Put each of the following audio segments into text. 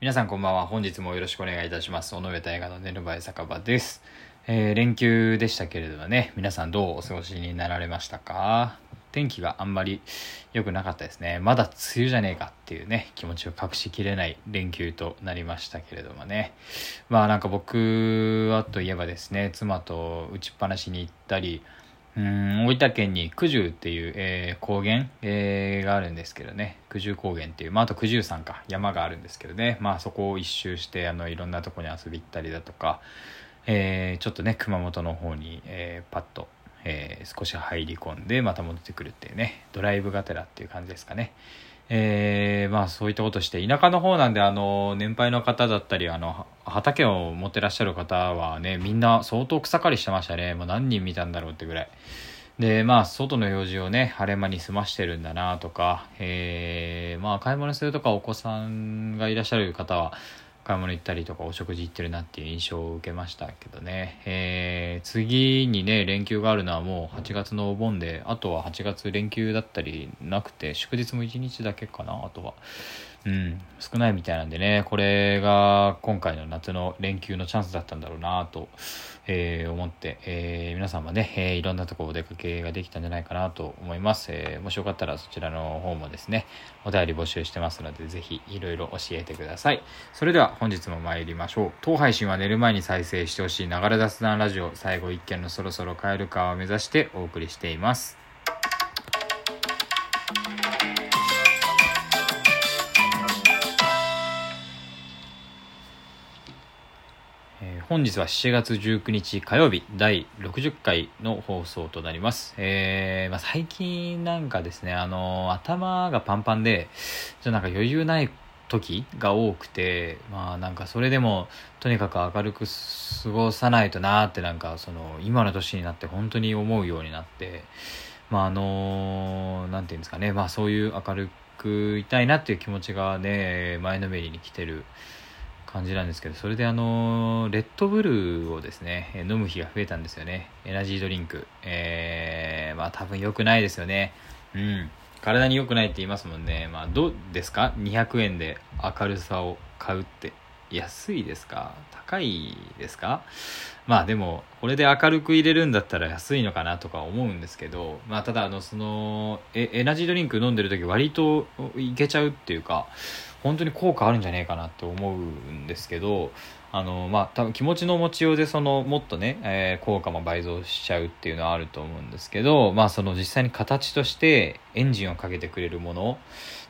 皆さんこんばんは。本日もよろしくお願いいたします。尾上大河の寝る前酒場です。えー、連休でしたけれどもね、皆さんどうお過ごしになられましたか？天気があんまり良くなかったですね。まだ梅雨じゃねえかっていうね、気持ちを隠しきれない連休となりましたけれどもね。まあなんか僕はといえばですね、妻と打ちっぱなしに行ったり、うん大分県に九十っていう、えー、高原、えー、があるんですけどね。九十高原っていう、まあ、あと九十山か。山があるんですけどね、まあ、そこを一周してあのいろんなとこに遊び行ったりだとか、えー、ちょっとね熊本の方に、えー、パッと、えー、少し入り込んでまた戻ってくるっていうね。ドライブがてらっていう感じですかね。えー、まあそういったことして田舎の方なんであの年配の方だったりあの畑を持ってらっしゃる方はねみんな相当草刈りしてましたね。もう何人見たんだろうってぐらい。でまあ外の用事をね晴れ間に済ましてるんだなとか、えー、まあ買い物するとかお子さんがいらっしゃる方は買い物行ったりとかお食事行ってるなっていう印象を受けましたけどね、えー、次にね連休があるのはもう8月のお盆であとは8月連休だったりなくて祝日も1日だけかなあとは。うん、少ないみたいなんでね、これが今回の夏の連休のチャンスだったんだろうなと、えー、思って、えー、皆さんもね、えー、いろんなとこお出かけができたんじゃないかなと思います。えもしよかったらそちらの方もですね、お便り募集してますので、ぜひいろいろ教えてください。それでは本日も参りましょう。当配信は寝る前に再生してほしいながら雑談ラジオ、最後一件のそろそろ帰るかを目指してお送りしています。本日は7月19日火曜日第60回の放送となります。えー、まあ、最近なんかですね、あの、頭がパンパンで、ちょっとなんか余裕ない時が多くて、まあなんかそれでもとにかく明るく過ごさないとなーってなんかその今の年になって本当に思うようになって、まああの、なんていうんですかね、まあそういう明るくいたいなっていう気持ちがね、前のめりに来てる。感じなんですけど、それであの、レッドブルーをですね、飲む日が増えたんですよね。エナジードリンク。えー、まあ多分良くないですよね。うん。体に良くないって言いますもんね。まあどうですか ?200 円で明るさを買うって。安いですか？高いですか？まあでも、これで明るく入れるんだったら安いのかなとか思うんですけど、まあただあの、その、エナジードリンク飲んでる時割といけちゃうっていうか、本当に効果あるんじゃねえかなって思うんですけどあのまあ多分気持ちの持ちようでそのもっとね、えー、効果も倍増しちゃうっていうのはあると思うんですけどまあその実際に形としてエンジンをかけてくれるもの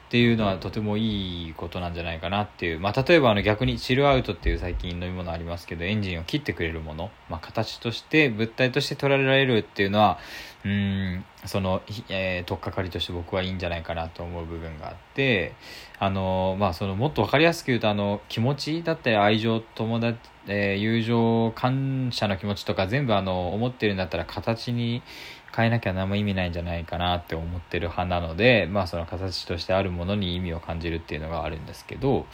っていうのはとてもいいことなんじゃないかなっていう、まあ、例えばあの逆にチルアウトっていう最近飲み物ありますけどエンジンを切ってくれるもの、まあ、形として物体として捉えられるっていうのはうんその、えー、取っかかりとして僕はいいんじゃないかなと思う部分があって。あの、まあ、そのもっと分かりやすく言うとあの気持ちだったり愛情友達えー、友情感謝の気持ちとか全部あの思ってるんだったら形に変えなきゃ何も意味ないんじゃないかなって思ってる派なので、まあその形としてあるものに意味を感じるっていうのがあるんですけど、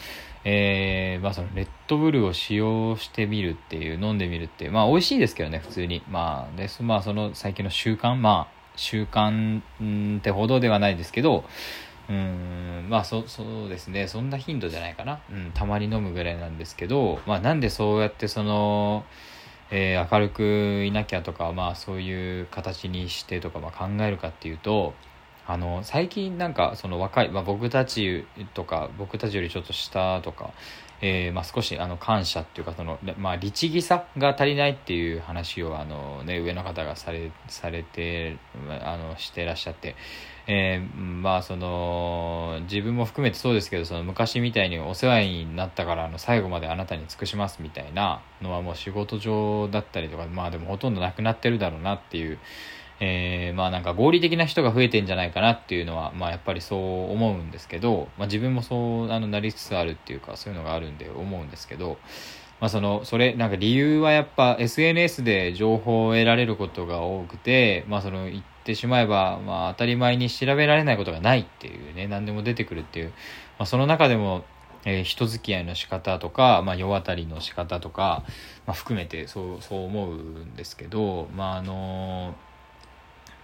えー、まあそのレッドブルを使用してみるっていう、飲んでみるっていう、まあ美味しいですけどね、普通に。まあ、です。まあその最近の習慣、まあ習慣ってほどではないですけど、うん、まあそ、そうですね。そんな頻度じゃないかな。うん、たまに飲むぐらいなんですけど、まあなんでそうやってその、えー、明るくいなきゃとか、まあそういう形にしてとか、まあ、考えるかっていうと、あの、最近なんかその若い、まあ、僕たちとか、僕たちよりちょっと下とか、えー、まあ、少しあの感謝っていうかその、まあ、律儀さが足りないっていう話をあの、ね、上の方がされされてあのしてらっしゃって、えー、まあその自分も含めてそうですけどその昔みたいにお世話になったからあの最後まであなたに尽くしますみたいなのはもう仕事上だったりとかまあでもほとんどなくなってるだろうなっていう、えー、まあなんか合理的な人が増えてんじゃないかなっていうのはまあやっぱりそう思うんですけど、まあ、自分もそうあのなりつつあるっていうかそういうのがあるんで思うんですけど。まあ、そのそれなんか理由はやっぱ SNS で情報を得られることが多くて、まあ、その言ってしまえば、まあ、当たり前に調べられないことがないっていうね何でも出てくるっていう、まあ、その中でも、えー、人付き合いの仕方とか、まあ、世渡りの仕方とか、まあ、含めてそうそう思うんですけど、まああのー、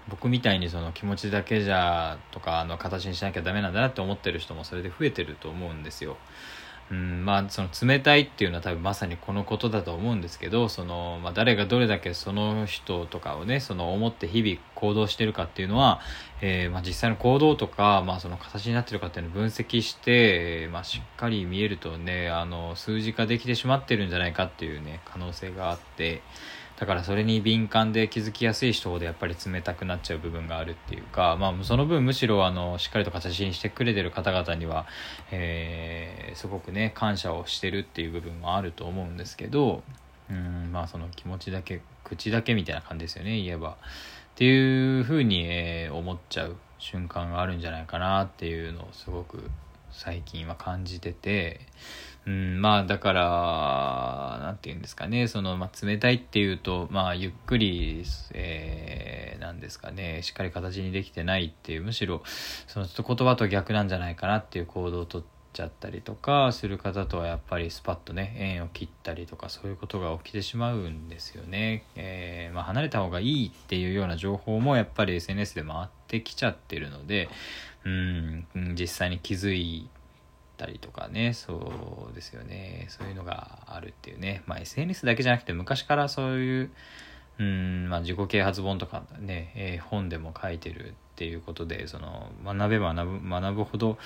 僕みたいにその気持ちだけじゃとかあの形にしなきゃダメなんだなって思ってる人もそれで増えてると思うんですよ。うん、まあその冷たいっていうのは多分まさにこのことだと思うんですけどその、まあ、誰がどれだけその人とかをねその思って日々行動してるかっていうのは、えーまあ、実際の行動とか、まあ、その形になってるかっていうのを分析して、まあ、しっかり見えるとねあの数字化できてしまってるんじゃないかっていうね可能性があって。だからそれに敏感で気づきやすい人ほどやっぱり冷たくなっちゃう部分があるっていうか、まあ、その分むしろあのしっかりと形にしてくれてる方々には、えー、すごくね感謝をしてるっていう部分もあると思うんですけどうんまあその気持ちだけ口だけみたいな感じですよね言えば。っていうふうに、えー、思っちゃう瞬間があるんじゃないかなっていうのをすごく最近は感じてて。うん、まあだから、なんて言うんですかね、その、まあ、冷たいっていうと、まあゆっくり、えー、なんですかね、しっかり形にできてないっていう、むしろ、そのちょっと言葉と逆なんじゃないかなっていう行動をとっちゃったりとかする方とはやっぱりスパッとね、縁を切ったりとかそういうことが起きてしまうんですよね。えー、まあ離れた方がいいっていうような情報もやっぱり SNS で回ってきちゃってるので、うん、実際に気づいて、ったりとかね。そうですよね。そういうのがあるっていうね、まあ、SNS だけじゃなくて昔からそういううんまあ、自己啓発本とかね、えー、本でも書いてるっていうことでその学べば学ぶ学ぶほど、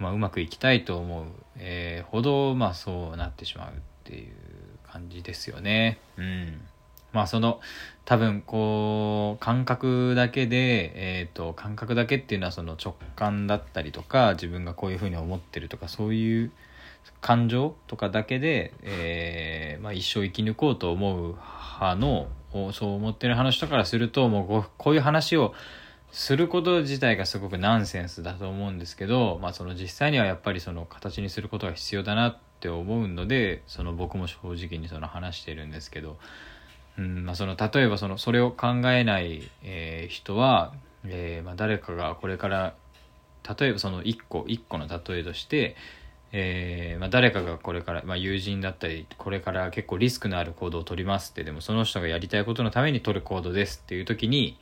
まあ、うまくいきたいと思う、えー、ほど、まあ、そうなってしまうっていう感じですよね。うん。まあその多分こう感覚だけで、えーと、感覚だけっていうのはその直感だったりとか自分がこういうふうに思ってるとかそういう感情とかだけで、えーまあ、一生生き抜こうと思う派のそう思ってる話とかからするともうこういう話をすること自体がすごくナンセンスだと思うんですけど、まあ、その実際にはやっぱりその形にすることが必要だなって思うのでその僕も正直にその話してるんですけどうんまあ、その例えばそのそれを考えない、えー、人は、えーまあ、誰かがこれから例えばその1個1個の例えとして、えーまあ、誰かがこれから、まあ、友人だったりこれから結構リスクのある行動を取りますってでもその人がやりたいことのために取る行動ですっていう時に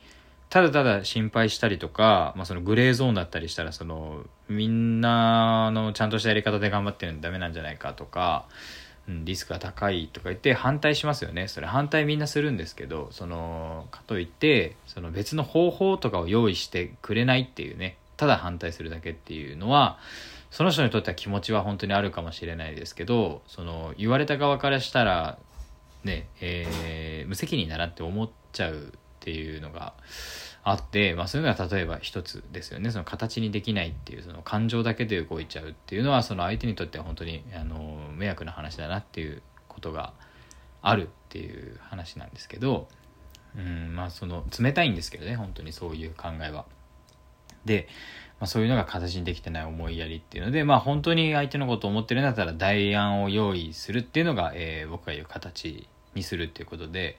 ただただ心配したりとか、まあ、そのグレーゾーンだったりしたらそのみんなのちゃんとしたやり方で頑張ってるのダメなんじゃないかとかうん、リスクが高いとか言って反対しますよね。それ反対みんなするんですけどそのかといってその別の方法とかを用意してくれないっていうね。ただ反対するだけっていうのはその人にとっては気持ちは本当にあるかもしれないですけどその言われた側からしたらね、えー、無責任だなって思っちゃうっていうのがあって、まあ、そういうのが例えば一つですよねその形にできないっていうその感情だけで動いちゃうっていうのはその相手にとっては本当にあの迷惑な話だなっていうことがあるっていう話なんですけどうんまあその冷たいんですけどね本当にそういう考えは。で、まあ、そういうのが形にできてない思いやりっていうので、まあ、本当に相手のことを思ってるんだったら代案を用意するっていうのが、えー、僕が言う形にするっていうことで、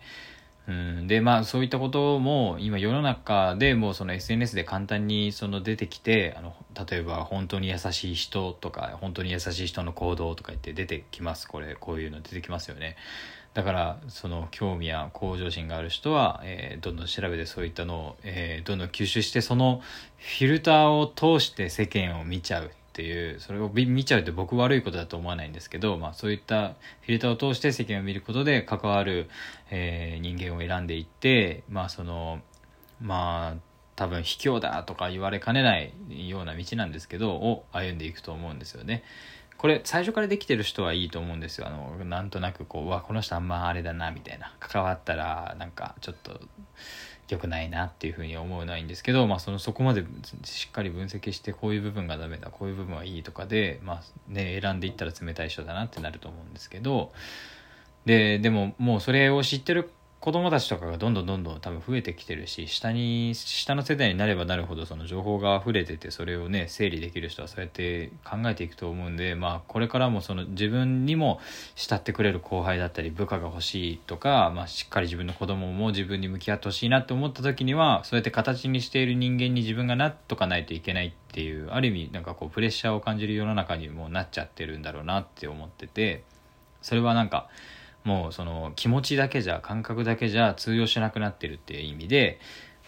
うん、でまあそういったことも今世の中でもうその SNS で簡単にその出てきてあの例えば本当に優しい人とか本当に優しい人の行動とか言って出てきます。これこういうの出てきますよね。だからその興味や向上心がある人は、えー、どんどん調べてそういったのを、えー、どんどん吸収してそのフィルターを通して世間を見ちゃう。っていうそれを見ちゃうって僕悪いことだと思わないんですけど、まあ、そういったフィルターを通して世間を見ることで関わる、えー、人間を選んでいってまあそのまあ多分卑怯だとか言われかねないような道なんですけどを歩んでいくと思うんですよね。これ最初からできてる人はいいと思うんですよ。あのなんとなくこうわこの人あんまあれだなみたいな関わったらなんかちょっと良くないなっていうふうに思うのはいいんですけど、まあ、そのそこまでしっかり分析してこういう部分がダメだこういう部分はいいとかで、まあね、選んでいったら冷たい人だなってなると思うんですけどででももうそれを知ってる子供たちとかがどんどんどんどん多分増えてきてるし下に下の世代になればなるほどその情報が溢れててそれをね整理できる人はそうやって考えていくと思うんでまあこれからもその自分にも慕ってくれる後輩だったり部下が欲しいとか、まあ、しっかり自分の子供も自分に向き合ってほしいなって思った時にはそうやって形にしている人間に自分がなっとかないといけないっていうある意味なんかこうプレッシャーを感じる世の中にもなっちゃってるんだろうなって思っててそれはなんかもうその気持ちだけじゃ感覚だけじゃ通用しなくなってるっていう意味で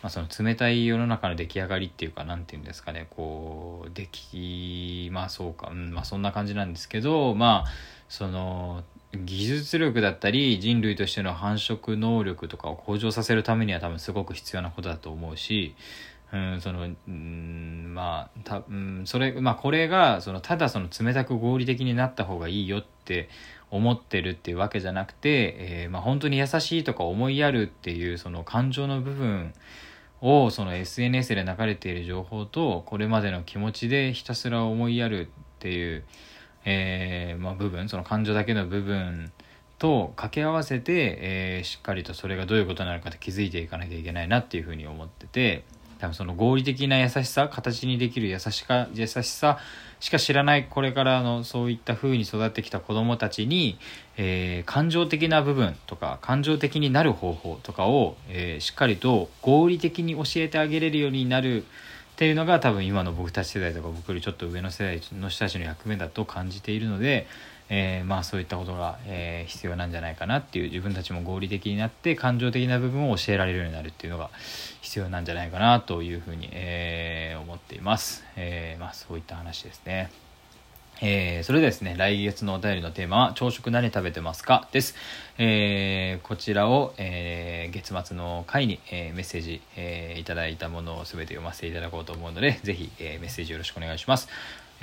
まあ、その冷たい世の中の出来上がりっていうか何て言うんですかねこう出来まあそうか、うんまあ、そんな感じなんですけどまあその技術力だったり人類としての繁殖能力とかを向上させるためには多分すごく必要なことだと思うし、うん、その、うん、まあ、た、うん、それ、まあこれが、その、ただその冷たく合理的になった方がいいよって思ってるっていうわけじゃなくて、えー、まあ本当に優しいとか思いやるっていうその感情の部分をその SNS で流れている情報とこれまでの気持ちでひたすら思いやるっていう、えー、まあ、部分その感情だけの部分と掛け合わせて、えー、しっかりとそれがどういうことなのかって気づいていかなきゃいけないなっていうふうに思ってて多分その合理的な優しさ形にできる優しか優しさしか知らないこれからのそういった風に育ってきた子どもたちに、えー、感情的な部分とか感情的になる方法とかを、えー、しっかりと合理的に教えてあげれるようになるっていうのが多分今の僕たち世代とか僕よりちょっと上の世代の人たちの役目だと感じているので、えー、まあそういったことが、えー、必要なんじゃないかなっていう自分たちも合理的になって感情的な部分を教えられるようになるっていうのが必要なんじゃないかなというふうに、えー、思っています、えまあそういった話ですねえー、それでですね、来月のお便りのテーマは、朝食何食べてますか？です。えー、こちらを、えー、月末の回に、えメッセージ、えいただいたものを全て読ませていただこうと思うので、ぜひ、えメッセージよろしくお願いします。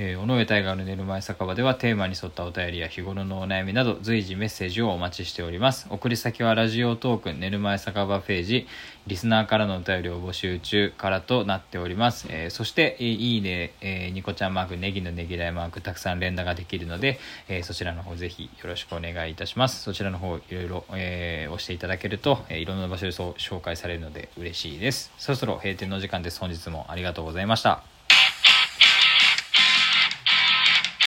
えー、尾上大河の寝る前酒場ではテーマに沿ったお便りや日頃のお悩みなど随時メッセージをお待ちしております。送り先はラジオトーク寝る前酒場ページ、リスナーからのお便りを募集中からとなっております。えー、そして、え、いいね、えー、ニコちゃんマーク、ネギのねぎらいマーク、たくさん連打ができるので、えそちらの方ぜひよろしくお願いいたします。そちらの方いろいろ、え押していただけると、えいろんな場所でそう紹介されるので嬉しいです。そろそろ閉店の時間です。本日もありがとうございました。